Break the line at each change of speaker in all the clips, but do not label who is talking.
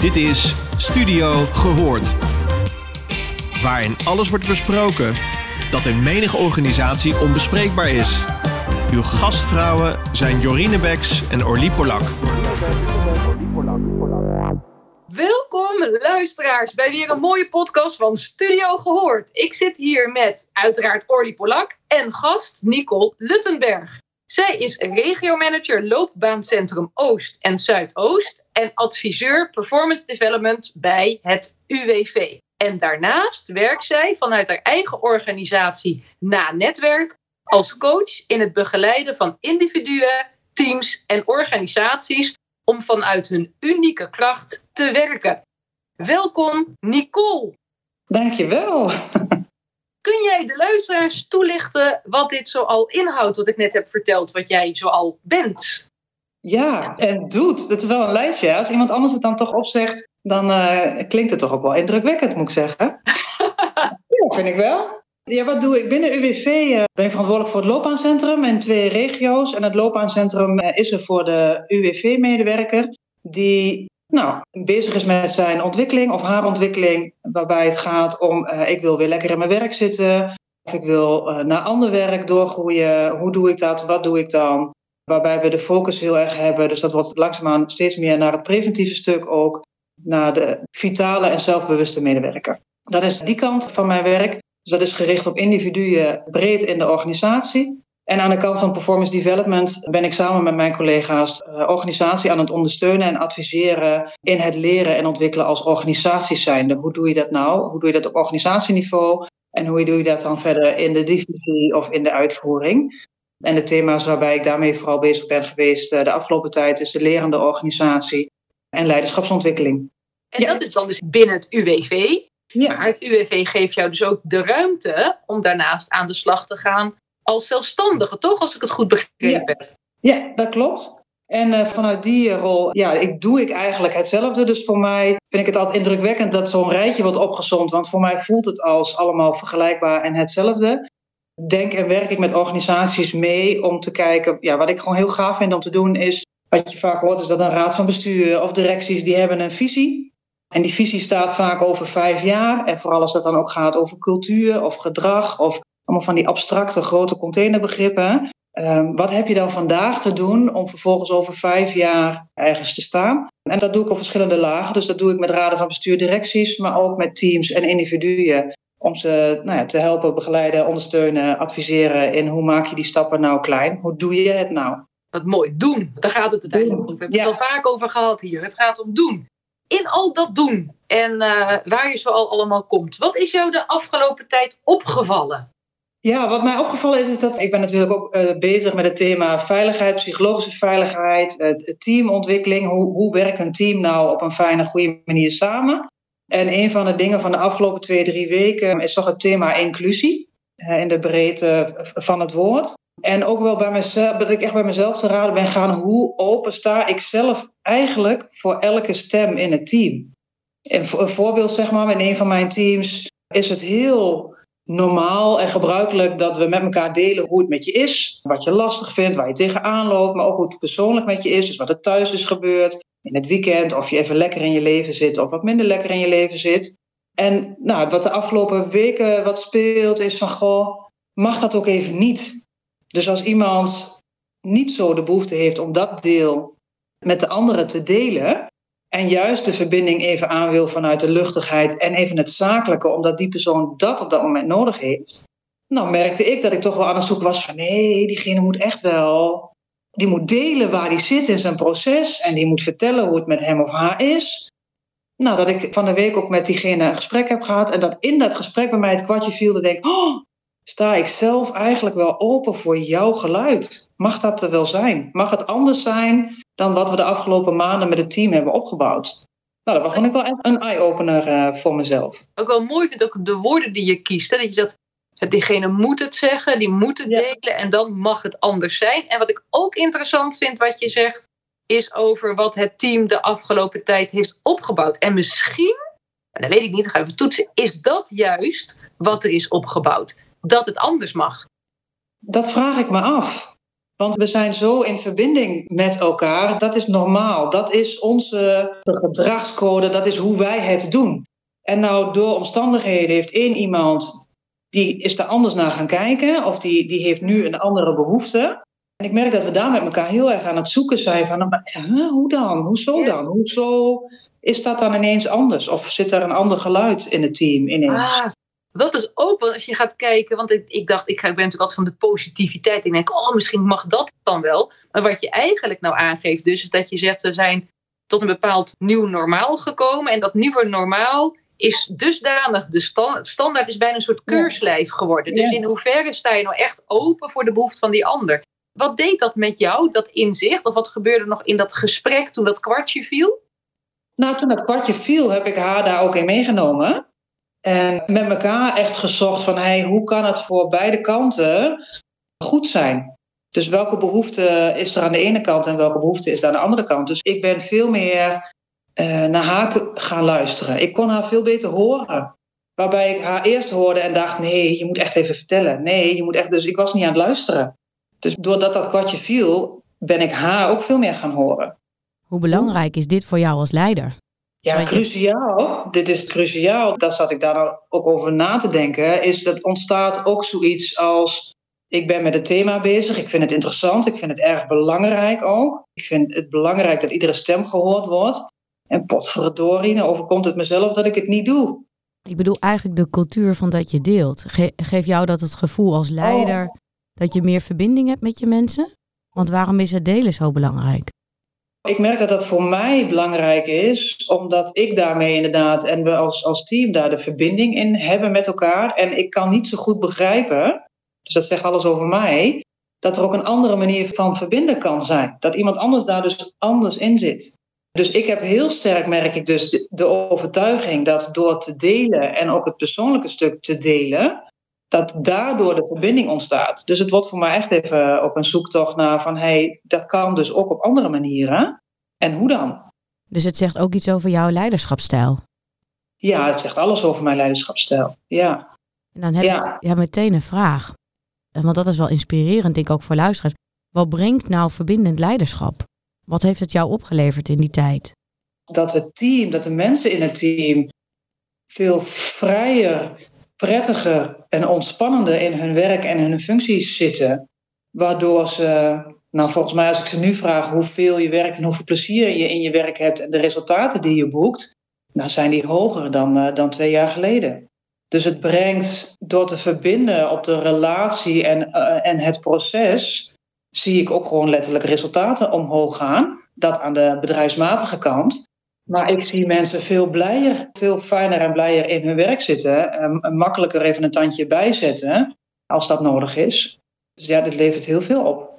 Dit is Studio Gehoord. Waarin alles wordt besproken dat in menige organisatie onbespreekbaar is. Uw gastvrouwen zijn Jorine Beks en Orlie Polak.
Welkom luisteraars bij weer een mooie podcast van Studio Gehoord. Ik zit hier met uiteraard Orly Polak en gast Nicole Luttenberg. Zij is regiomanager loopbaancentrum Oost en Zuidoost en adviseur performance development bij het UWV. En daarnaast werkt zij vanuit haar eigen organisatie Na Netwerk als coach in het begeleiden van individuen, teams en organisaties om vanuit hun unieke kracht te werken. Welkom, Nicole.
Dankjewel.
Kun jij de luisteraars toelichten wat dit zoal inhoudt, wat ik net heb verteld, wat jij zoal bent?
Ja, en doet. Dat is wel een lijstje. Als iemand anders het dan toch opzegt, dan uh, klinkt het toch ook wel indrukwekkend, moet ik zeggen. ja, vind ik wel. Ja, wat doe ik? Binnen UWV uh, ben ik verantwoordelijk voor het loopbaancentrum in twee regio's. En het loopbaancentrum uh, is er voor de UWV-medewerker die nou, bezig is met zijn ontwikkeling of haar ontwikkeling, waarbij het gaat om ik wil weer lekker in mijn werk zitten, of ik wil naar ander werk doorgroeien. Hoe doe ik dat? Wat doe ik dan? Waarbij we de focus heel erg hebben. Dus dat wordt langzaamaan steeds meer naar het preventieve stuk ook. Naar de vitale en zelfbewuste medewerker. Dat is die kant van mijn werk. Dus dat is gericht op individuen breed in de organisatie. En aan de kant van performance development ben ik samen met mijn collega's de organisatie aan het ondersteunen en adviseren in het leren en ontwikkelen als organisaties zijnde. Hoe doe je dat nou? Hoe doe je dat op organisatieniveau? En hoe doe je dat dan verder in de divisie of in de uitvoering? En de thema's waarbij ik daarmee vooral bezig ben geweest eh, de afgelopen tijd is de lerende organisatie en leiderschapsontwikkeling.
En dat is dan dus binnen het UWV. Ja. Maar het UWV geeft jou dus ook de ruimte om daarnaast aan de slag te gaan als zelfstandige, toch? Als ik het goed begrepen heb.
Ja, dat klopt. En uh, vanuit die rol, ja, ik doe ik eigenlijk hetzelfde. Dus voor mij vind ik het altijd indrukwekkend dat zo'n rijtje wordt opgezond. Want voor mij voelt het als allemaal vergelijkbaar en hetzelfde denk en werk ik met organisaties mee om te kijken. Ja, wat ik gewoon heel gaaf vind om te doen is. Wat je vaak hoort is dat een raad van bestuur of directies die hebben een visie. En die visie staat vaak over vijf jaar. En vooral als het dan ook gaat over cultuur of gedrag of allemaal van die abstracte grote containerbegrippen. Um, wat heb je dan vandaag te doen om vervolgens over vijf jaar ergens te staan? En dat doe ik op verschillende lagen. Dus dat doe ik met raden van bestuur, directies, maar ook met teams en individuen om ze nou ja, te helpen, begeleiden, ondersteunen, adviseren in hoe maak je die stappen nou klein? Hoe doe je het nou?
Wat mooi, doen. Daar gaat het uiteindelijk over. We hebben het al vaak over gehad hier. Het gaat om doen. In al dat doen en uh, waar je zo al allemaal komt. Wat is jou de afgelopen tijd opgevallen?
Ja, wat mij opgevallen is, is dat ik ben natuurlijk ook uh, bezig met het thema veiligheid, psychologische veiligheid, uh, teamontwikkeling. Hoe, hoe werkt een team nou op een fijne, goede manier samen? En een van de dingen van de afgelopen twee, drie weken is toch het thema inclusie. In de breedte van het woord. En ook wel bij mezelf, dat ik echt bij mezelf te raden ben gaan. Hoe open sta ik zelf eigenlijk voor elke stem in het team? een voorbeeld, zeg maar, in een van mijn teams is het heel normaal en gebruikelijk dat we met elkaar delen hoe het met je is. Wat je lastig vindt, waar je tegenaan loopt, maar ook hoe het persoonlijk met je is. Dus wat er thuis is gebeurd, in het weekend, of je even lekker in je leven zit of wat minder lekker in je leven zit. En nou, wat de afgelopen weken wat speelt, is van goh, mag dat ook even niet? Dus als iemand niet zo de behoefte heeft om dat deel met de anderen te delen, en juist de verbinding even aan wil vanuit de luchtigheid en even het zakelijke, omdat die persoon dat op dat moment nodig heeft. Nou merkte ik dat ik toch wel aan het zoeken was van nee, diegene moet echt wel die moet delen waar hij zit in zijn proces en die moet vertellen hoe het met hem of haar is. Nou, dat ik van de week ook met diegene een gesprek heb gehad en dat in dat gesprek bij mij het kwartje viel dat ik oh, sta ik zelf eigenlijk wel open voor jouw geluid? Mag dat er wel zijn? Mag het anders zijn dan wat we de afgelopen maanden met het team hebben opgebouwd? Nou, dat vond ik wel echt een eye-opener uh, voor mezelf.
Ook wel mooi vind ook de woorden die je kiest. Dat je zegt, diegene moet het zeggen, die moet het delen en dan mag het anders zijn. En wat ik ook interessant vind wat je zegt, is over wat het team de afgelopen tijd heeft opgebouwd. En misschien, en dat weet ik niet, ga even toetsen, is dat juist wat er is opgebouwd? Dat het anders mag.
Dat vraag ik me af. Want we zijn zo in verbinding met elkaar. Dat is normaal. Dat is onze gedragscode. Dat is hoe wij het doen. En nou, door omstandigheden heeft één iemand. Die is er anders naar gaan kijken. of die, die heeft nu een andere behoefte. En ik merk dat we daar met elkaar heel erg aan het zoeken zijn. van huh, hoe dan? Hoezo dan? Hoezo is dat dan ineens anders? Of zit er een ander geluid in het team ineens?
Ah, dat is ook wel als je gaat kijken, want ik, ik dacht, ik ben natuurlijk altijd van de positiviteit. Ik denk, oh, misschien mag dat dan wel. Maar wat je eigenlijk nou aangeeft, dus is dat je zegt, we zijn tot een bepaald nieuw normaal gekomen. En dat nieuwe normaal is dusdanig, de stand, standaard is bijna een soort keurslijf geworden. Dus in hoeverre sta je nou echt open voor de behoefte van die ander? Wat deed dat met jou, dat inzicht? Of wat gebeurde nog in dat gesprek toen dat kwartje viel?
Nou, toen dat kwartje viel, heb ik haar daar ook in meegenomen. En met elkaar echt gezocht van hey, hoe kan het voor beide kanten goed zijn? Dus welke behoefte is er aan de ene kant en welke behoefte is er aan de andere kant? Dus ik ben veel meer uh, naar haar gaan luisteren. Ik kon haar veel beter horen. Waarbij ik haar eerst hoorde en dacht: nee, je moet echt even vertellen. Nee, je moet echt. Dus ik was niet aan het luisteren. Dus doordat dat kwartje viel, ben ik haar ook veel meer gaan horen.
Hoe belangrijk is dit voor jou als leider?
Ja, cruciaal. Dit is cruciaal. Daar zat ik daar nou ook over na te denken. Is dat ontstaat ook zoiets als. Ik ben met het thema bezig. Ik vind het interessant. Ik vind het erg belangrijk ook. Ik vind het belangrijk dat iedere stem gehoord wordt. En potverdorie, nou overkomt het mezelf dat ik het niet doe.
Ik bedoel eigenlijk de cultuur van dat je deelt. Ge geef jou dat het gevoel als leider oh. dat je meer verbinding hebt met je mensen? Want waarom is het delen zo belangrijk?
Ik merk dat dat voor mij belangrijk is, omdat ik daarmee inderdaad en we als, als team daar de verbinding in hebben met elkaar. En ik kan niet zo goed begrijpen, dus dat zegt alles over mij, dat er ook een andere manier van verbinden kan zijn. Dat iemand anders daar dus anders in zit. Dus ik heb heel sterk, merk ik dus, de, de overtuiging dat door te delen en ook het persoonlijke stuk te delen, dat daardoor de verbinding ontstaat. Dus het wordt voor mij echt even ook een zoektocht naar van hey, dat kan dus ook op andere manieren. En hoe dan?
Dus het zegt ook iets over jouw leiderschapsstijl.
Ja, het zegt alles over mijn leiderschapsstijl. Ja.
En dan heb ja. je ja, meteen een vraag. Want dat is wel inspirerend, denk ik ook voor luisteraars. Wat brengt nou verbindend leiderschap? Wat heeft het jou opgeleverd in die tijd?
Dat het team, dat de mensen in het team veel vrijer prettiger en ontspannender in hun werk en hun functies zitten. Waardoor ze, nou volgens mij als ik ze nu vraag hoeveel je werkt en hoeveel plezier je in je werk hebt en de resultaten die je boekt, nou zijn die hoger dan, uh, dan twee jaar geleden. Dus het brengt door te verbinden op de relatie en, uh, en het proces, zie ik ook gewoon letterlijk resultaten omhoog gaan. Dat aan de bedrijfsmatige kant. Maar ik zie mensen veel blijer, veel fijner en blijer in hun werk zitten. En makkelijker even een tandje bijzetten als dat nodig is. Dus ja, dit levert heel veel op.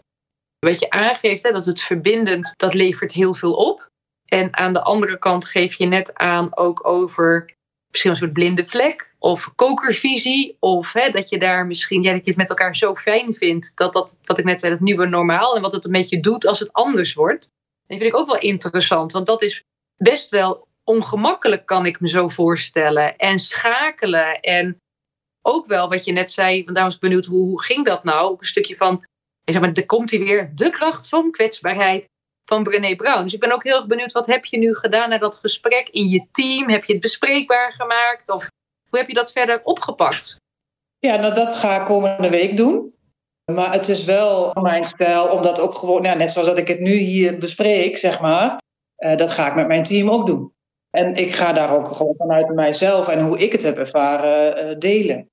Wat je aangeeft, hè, dat het verbindend, dat levert heel veel op. En aan de andere kant geef je net aan ook over misschien een soort blinde vlek of kokervisie. Of hè, dat je daar misschien, ja, dat je het met elkaar zo fijn vindt. Dat dat, wat ik net zei, dat nieuwe normaal. En wat het met je doet als het anders wordt. En vind ik ook wel interessant. Want dat is best wel ongemakkelijk, kan ik me zo voorstellen. En schakelen. En ook wel wat je net zei, want was ik benieuwd hoe, ging dat nou? Ook een stukje van, zeg maar, er komt hier weer de kracht van kwetsbaarheid van Brené Brown. Dus ik ben ook heel erg benieuwd, wat heb je nu gedaan na dat gesprek in je team? Heb je het bespreekbaar gemaakt? Of hoe heb je dat verder opgepakt?
Ja, nou dat ga ik komende week doen. Maar het is wel mijn stijl, omdat ook gewoon, nou, net zoals dat ik het nu hier bespreek, zeg maar, uh, dat ga ik met mijn team ook doen. En ik ga daar ook gewoon vanuit mijzelf en hoe ik het heb ervaren uh, delen.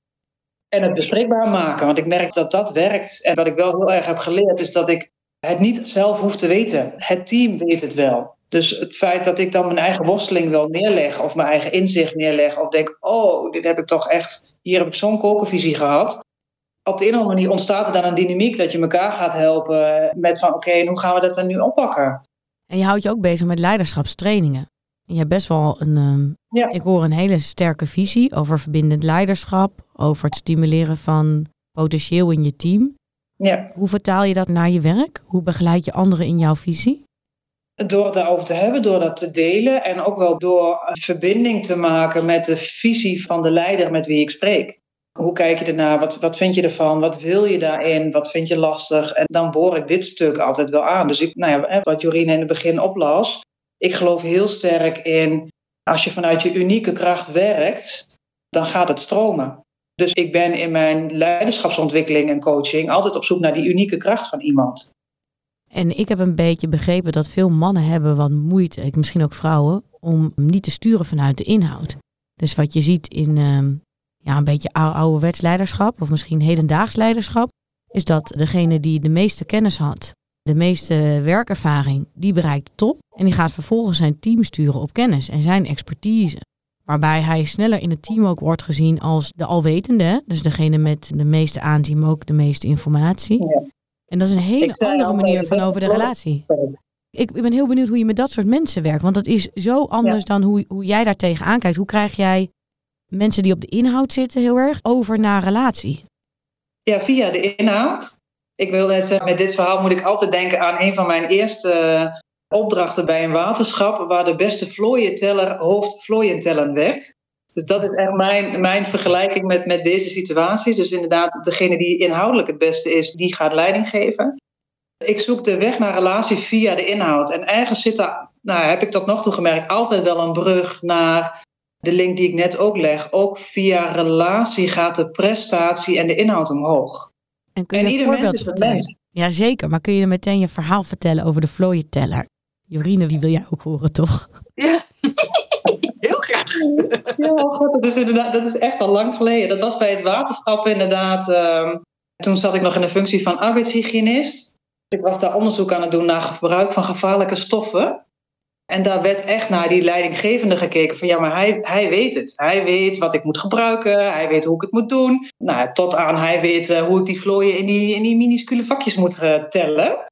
En het bespreekbaar maken, want ik merk dat dat werkt. En wat ik wel heel erg heb geleerd is dat ik het niet zelf hoef te weten. Het team weet het wel. Dus het feit dat ik dan mijn eigen worsteling wel neerleg of mijn eigen inzicht neerleg of denk, oh, dit heb ik toch echt, hier heb ik zo'n kokenvisie gehad. Op de een of andere manier ontstaat er dan een dynamiek dat je elkaar gaat helpen met van oké, hoe gaan we dat dan nu oppakken?
En je houdt je ook bezig met leiderschapstrainingen. En je hebt best wel een, ehm, ik hoor een hele sterke visie over verbindend leiderschap, over het stimuleren van potentieel in je team.
Ja.
Hoe vertaal je dat naar je werk? Hoe begeleid je anderen in jouw visie?
Door het daarover te hebben, door dat te delen en ook wel door een verbinding te maken met de visie van de leider met wie ik spreek. Hoe kijk je ernaar? Wat, wat vind je ervan? Wat wil je daarin? Wat vind je lastig? En dan boor ik dit stuk altijd wel aan. Dus ik, nou ja, wat Jorien in het begin oplas. Ik geloof heel sterk in, als je vanuit je unieke kracht werkt, dan gaat het stromen. Dus ik ben in mijn leiderschapsontwikkeling en coaching altijd op zoek naar die unieke kracht van iemand.
En ik heb een beetje begrepen dat veel mannen hebben wat moeite, misschien ook vrouwen, om niet te sturen vanuit de inhoud. Dus wat je ziet in uh, ja, een beetje ouderwets leiderschap, of misschien hedendaags leiderschap, is dat degene die de meeste kennis had, de meeste werkervaring, die bereikt top. En die gaat vervolgens zijn team sturen op kennis en zijn expertise. Waarbij hij sneller in het team ook wordt gezien als de alwetende. Dus degene met de meeste aanzien, maar ook de meeste informatie. Ja. En dat is een hele andere manier van over de relatie. Ik, ik ben heel benieuwd hoe je met dat soort mensen werkt. Want dat is zo anders dan hoe, hoe jij daar tegenaan kijkt. Hoe krijg jij mensen die op de inhoud zitten heel erg over naar relatie?
Ja, via de inhoud. Ik wil net zeggen, met dit verhaal moet ik altijd denken aan een van mijn eerste opdrachten bij een waterschap. Waar de beste vlooienteller hoofdvlooienteller werd. Dus dat is echt mijn, mijn vergelijking met, met deze situaties. Dus inderdaad, degene die inhoudelijk het beste is, die gaat leiding geven. Ik zoek de weg naar relatie via de inhoud. En ergens zit daar, nou heb ik tot nog toe gemerkt, altijd wel een brug naar de link die ik net ook leg. Ook via relatie gaat de prestatie en de inhoud omhoog.
En kun je en een voorbeeld vertellen? Jazeker, maar kun je meteen je verhaal vertellen over de vlooienteller? Jorine, die wil jij ook horen, toch?
Ja, heel graag.
Ja, God, dat is, inderdaad, dat is echt al lang geleden. Dat was bij het waterschap inderdaad. Uh, toen zat ik nog in de functie van arbeidshygiënist. Ik was daar onderzoek aan het doen naar gebruik van gevaarlijke stoffen. En daar werd echt naar die leidinggevende gekeken van ja, maar hij, hij weet het. Hij weet wat ik moet gebruiken, hij weet hoe ik het moet doen. Nou, tot aan hij weet uh, hoe ik die vlooien in die, in die minuscule vakjes moet uh, tellen.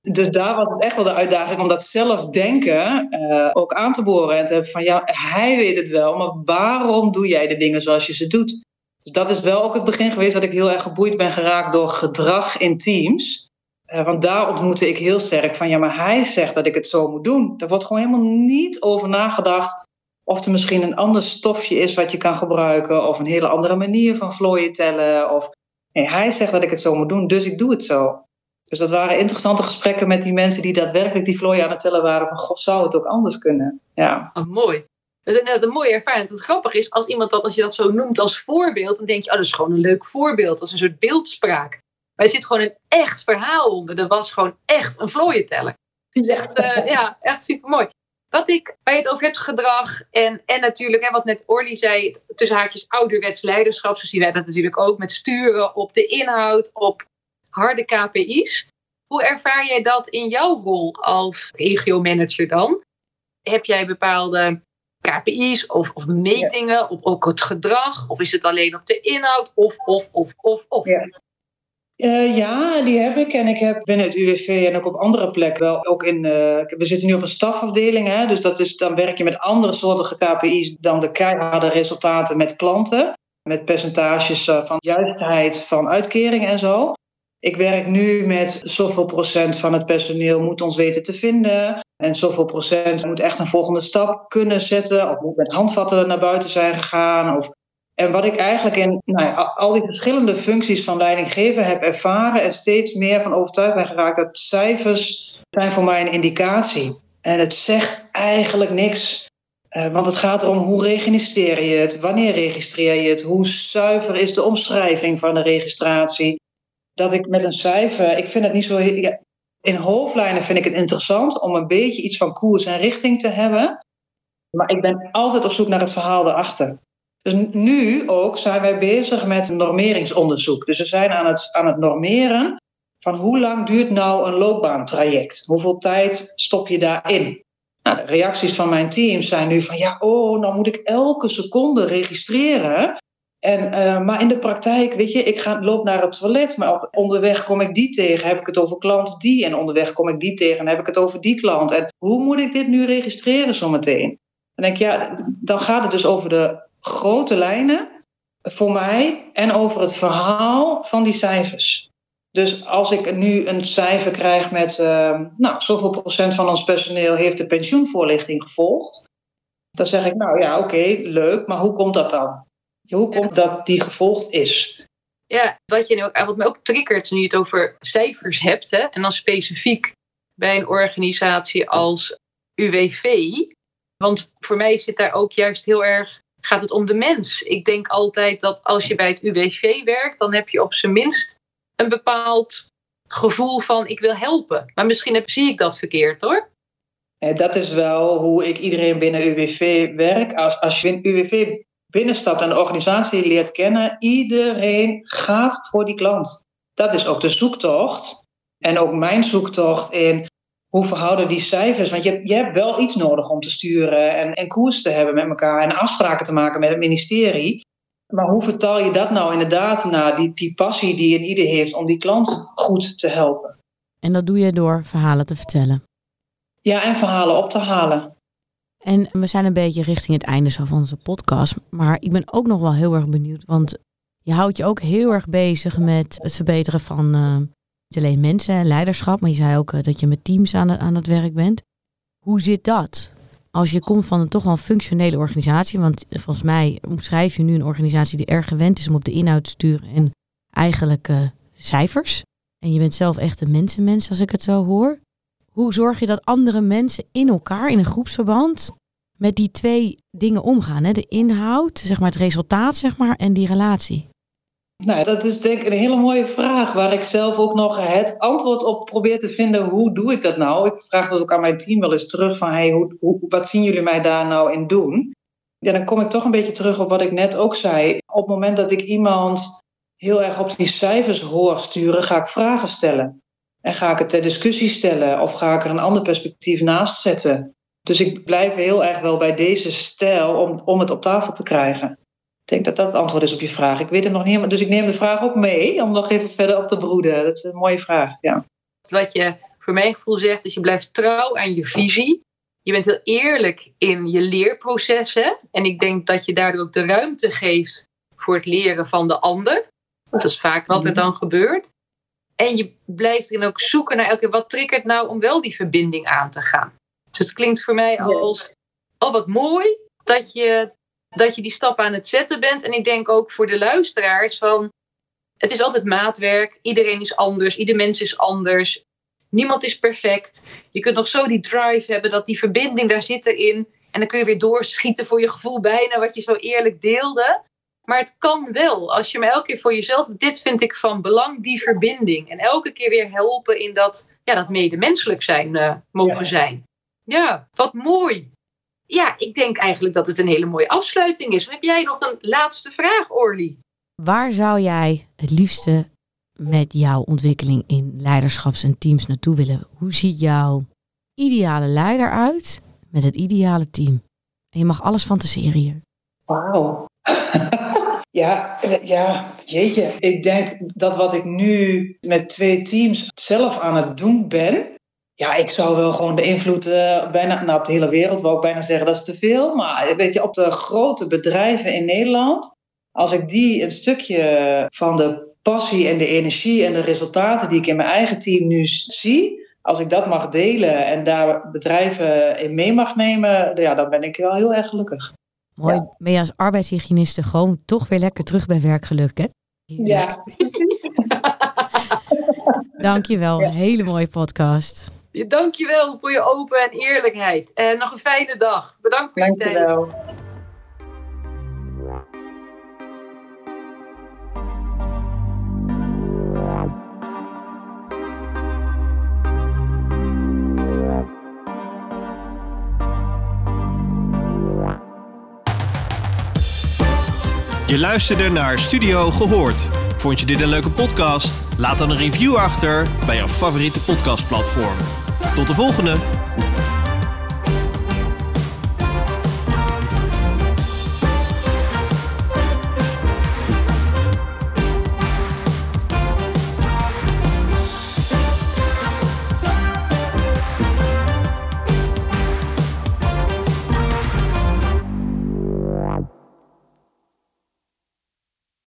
Dus daar was het echt wel de uitdaging om dat zelfdenken uh, ook aan te boren. En te hebben van ja, hij weet het wel, maar waarom doe jij de dingen zoals je ze doet? Dus dat is wel ook het begin geweest dat ik heel erg geboeid ben geraakt door gedrag in teams. Uh, want daar ontmoette ik heel sterk van ja, maar hij zegt dat ik het zo moet doen. Er wordt gewoon helemaal niet over nagedacht of er misschien een ander stofje is wat je kan gebruiken. Of een hele andere manier van vlooien tellen. Of nee, hij zegt dat ik het zo moet doen, dus ik doe het zo. Dus dat waren interessante gesprekken met die mensen die daadwerkelijk die vlooien aan het tellen waren. Van, god, zou het ook anders kunnen? Ja.
Oh, mooi. Dat is een mooie ervaring. Het grappige is, als iemand dat, als je dat zo noemt als voorbeeld, dan denk je, oh, dat is gewoon een leuk voorbeeld. Dat is een soort beeldspraak. Maar er zit gewoon een echt verhaal onder. Er was gewoon echt een vlooienteller. Is echt, uh, ja, echt super mooi. Wat ik, je het over hebt, gedrag en, en natuurlijk, hè, wat net Orly zei, tussen haakjes ouderwets leiderschap, zo zien wij dat natuurlijk ook met sturen op de inhoud, op harde KPI's. Hoe ervaar jij dat in jouw rol als regio-manager dan? Heb jij bepaalde KPI's of, of metingen op ook het gedrag? Of is het alleen op de inhoud? Of, of, of, of, of?
Ja. Uh, ja, die heb ik. En ik heb binnen het UWV en ook op andere plekken wel. Ook in, uh, we zitten nu op een stafafdeling. Hè, dus dat is, dan werk je met andere soorten KPI's dan de keiharde resultaten met klanten. Met percentages uh, van juistheid van uitkeringen en zo. Ik werk nu met zoveel procent van het personeel moet ons weten te vinden. En zoveel procent moet echt een volgende stap kunnen zetten. Of moet met handvatten naar buiten zijn gegaan. Of... En wat ik eigenlijk in nou ja, al die verschillende functies van leidinggeven heb ervaren. En steeds meer van overtuigd ben geraakt. Dat cijfers zijn voor mij een indicatie. En het zegt eigenlijk niks. Uh, want het gaat erom hoe registreer je het, wanneer registreer je het, hoe zuiver is de omschrijving van de registratie dat ik met een cijfer, ik vind het niet zo. in hoofdlijnen vind ik het interessant om een beetje iets van koers en richting te hebben. Maar ik ben altijd op zoek naar het verhaal erachter. Dus nu ook zijn wij bezig met een normeringsonderzoek. Dus we zijn aan het, aan het normeren van hoe lang duurt nou een loopbaantraject? Hoeveel tijd stop je daarin? Nou, de reacties van mijn team zijn nu van ja, oh, nou moet ik elke seconde registreren. En, uh, maar in de praktijk, weet je, ik ga, loop naar het toilet, maar op, onderweg kom ik die tegen, heb ik het over klant die. En onderweg kom ik die tegen en heb ik het over die klant. En hoe moet ik dit nu registreren zometeen? Dan denk ik, ja, dan gaat het dus over de grote lijnen voor mij en over het verhaal van die cijfers. Dus als ik nu een cijfer krijg met, uh, nou, zoveel procent van ons personeel heeft de pensioenvoorlichting gevolgd, dan zeg ik, nou ja, oké, leuk, maar hoe komt dat dan? Hoe komt dat die gevolgd is?
Ja, wat, je, ook- wat me ook triggert, nu je het over cijfers hebt, hè, en dan specifiek bij een organisatie als UWV. Want voor mij zit daar ook juist heel erg, gaat het om de mens. Ik denk altijd dat als je bij het UWV werkt, dan heb je op zijn minst een bepaald gevoel van ik wil helpen. Maar misschien heb, zie ik dat verkeerd hoor.
Eh, Dat is wel hoe ik iedereen binnen UWV werk. Als, als je in UWV binnenstapt en de organisatie leert kennen, iedereen gaat voor die klant. Dat is ook de zoektocht. En ook mijn zoektocht in hoe verhouden die cijfers. Want je, je hebt wel iets nodig om te sturen en, en koers te hebben met elkaar en afspraken te maken met het ministerie. Maar hoe vertaal je dat nou inderdaad naar die, die passie die een ieder heeft om die klant goed te helpen?
En dat doe je door verhalen te vertellen.
Ja, en verhalen op te halen.
En we zijn een beetje richting het einde van onze podcast. Maar ik ben ook nog wel heel erg benieuwd. Want je houdt je ook heel erg bezig met het verbeteren van eh, niet alleen mensen en leiderschap. Maar je zei ook eh, dat je met teams aan, het- aan het werk bent. Hoe zit dat? Als je komt van een toch wel functionele organisatie. Want volgens mij omschrijf je nu een organisatie die erg gewend is om op de inhoud te sturen. En eigenlijk eh, cijfers. En je bent zelf echt een mensenmens als ik het zo hoor. Hoe zorg je dat andere mensen in elkaar, in een groepsverband, met die twee dingen omgaan? Hè? De inhoud, zeg maar het resultaat, zeg maar, en die relatie.
Nou, dat is denk ik een hele mooie vraag waar ik zelf ook nog het antwoord op probeer te vinden. Hoe doe ik dat nou? Ik vraag dat ook aan mijn team wel eens terug van hey, hoe, wat zien jullie mij daar nou in doen? Ja, dan kom ik toch een beetje terug op wat ik net ook zei. Op het moment dat ik iemand heel erg op die cijfers hoor sturen, ga ik vragen stellen. En ga ik het ter discussie stellen of ga ik er een ander perspectief naast zetten. Dus ik blijf heel erg wel bij deze stijl om, om het op tafel te krijgen. Ik denk dat dat het antwoord is op je vraag. Ik weet het nog niet helemaal. Dus ik neem de vraag ook mee om nog even verder op te broeden. Dat is een mooie vraag. Ja.
Wat je voor mijn gevoel zegt, is je blijft trouw aan je visie. Je bent heel eerlijk in je leerprocessen. En ik denk dat je daardoor ook de ruimte geeft voor het leren van de ander. Dat is vaak wat er dan gebeurt. En je blijft erin ook zoeken naar elke wat triggert nou om wel die verbinding aan te gaan. Dus het klinkt voor mij als, oh wat mooi dat je, dat je die stap aan het zetten bent. En ik denk ook voor de luisteraars van, het is altijd maatwerk. Iedereen is anders, ieder mens is anders. Niemand is perfect. Je kunt nog zo die drive hebben dat die verbinding daar zit erin. En dan kun je weer doorschieten voor je gevoel bijna wat je zo eerlijk deelde. Maar het kan wel. Als je me elke keer voor jezelf, dit vind ik van belang, die verbinding. En elke keer weer helpen in dat, ja, dat medemenselijk zijn eh, mogen
Ja.
zijn. Ja, wat mooi. Ja, ik denk eigenlijk dat het een hele mooie afsluiting is. Heb jij nog een laatste vraag, Orly?
Waar zou jij het liefste met jouw ontwikkeling in leiderschaps- en teams naartoe willen? Hoe ziet jouw ideale leider uit met het ideale team? En je mag alles fantaseren hier.
Wauw. ja, eh, ja, jeetje. Ik denk dat wat ik nu met twee teams zelf aan het doen ben. Ja, ik zou wel gewoon de invloed eh, bijna, nou op de hele wereld, wou ik bijna zeggen, dat is te veel. Maar weet je, op de grote bedrijven in Nederland, als ik die een stukje van de passie en de energie en de resultaten die ik in mijn eigen team nu zie, als ik dat mag delen en daar bedrijven in mee mag nemen, ja, dan ben ik wel heel erg gelukkig.
Mooi, ben je als arbeidshygiëniste gewoon toch weer lekker terug bij werkgeluk, hè?
Ja,
Dankjewel, een hele mooie podcast.
Je- Dankjewel voor je open en eerlijkheid. En nog een fijne dag. Bedankt voor je tijd.
Je luisterde naar Studio Gehoord. Vond je dit een leuke podcast? Laat dan een review achter bij jouw favoriete podcastplatform. Tot de volgende!